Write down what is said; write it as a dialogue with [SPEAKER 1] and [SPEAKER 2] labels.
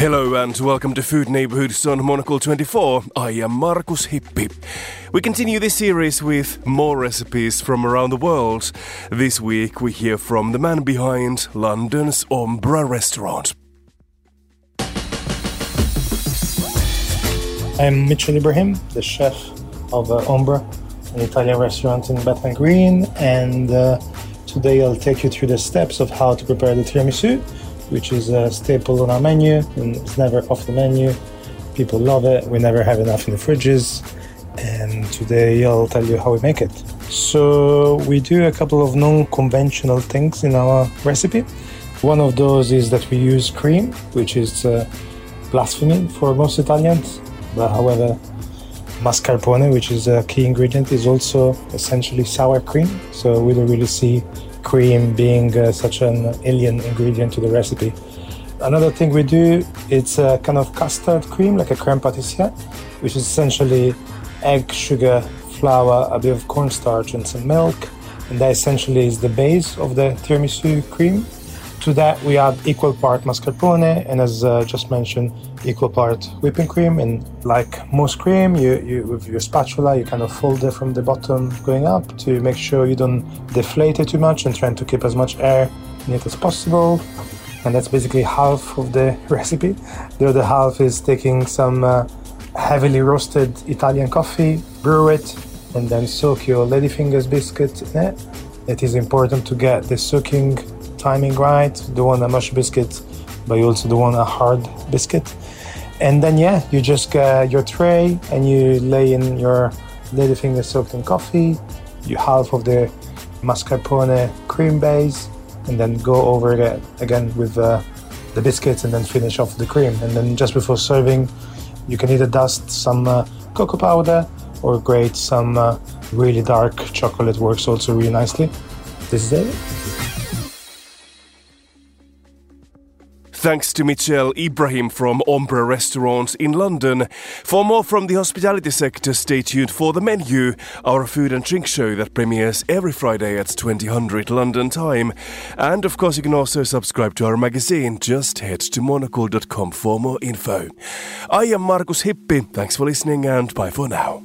[SPEAKER 1] Hello and welcome to Food Neighborhoods on Monocle 24. I am Markus Hippi. We continue this series with more recipes from around the world. This week we hear from the man behind London's Ombra restaurant.
[SPEAKER 2] I'm Mitshel Ibrahim, the chef of uh, Ombra, an Italian restaurant in Bethnal Green, and uh, today I'll take you through the steps of how to prepare the tiramisu which is a staple on our menu and it's never off the menu. People love it. We never have enough in the fridges. And today I'll tell you how we make it. So, we do a couple of non conventional things in our recipe. One of those is that we use cream, which is uh, blasphemy for most Italians. But however, mascarpone, which is a key ingredient, is also essentially sour cream. So we don't really see cream being uh, such an alien ingredient to the recipe. Another thing we do, it's a kind of custard cream, like a creme pâtissière, which is essentially egg, sugar, flour, a bit of cornstarch, and some milk. And that essentially is the base of the tiramisu cream. To that, we add equal part mascarpone and, as uh, just mentioned, equal part whipping cream. And like most cream, you, you with your spatula, you kind of fold it from the bottom going up to make sure you don't deflate it too much and trying to keep as much air in it as possible. And that's basically half of the recipe. The other half is taking some uh, heavily roasted Italian coffee, brew it, and then soak your ladyfingers biscuit in it. It is important to get the soaking timing right. Want a mush biscuit, but you also don't want a hard biscuit. And then, yeah, you just get your tray and you lay in your little finger soaked in coffee, you half of the mascarpone cream base, and then go over it again with uh, the biscuits and then finish off the cream. And then just before serving, you can either dust some uh, cocoa powder or grate some uh, really dark chocolate works also really nicely. This is it.
[SPEAKER 1] Thanks to Michelle Ibrahim from Ombra Restaurant in London. For more from the hospitality sector, stay tuned for the menu, our food and drink show that premieres every Friday at 2000 London time. And of course, you can also subscribe to our magazine. Just head to monocle.com for more info. I am Markus Hippi. Thanks for listening and bye for now.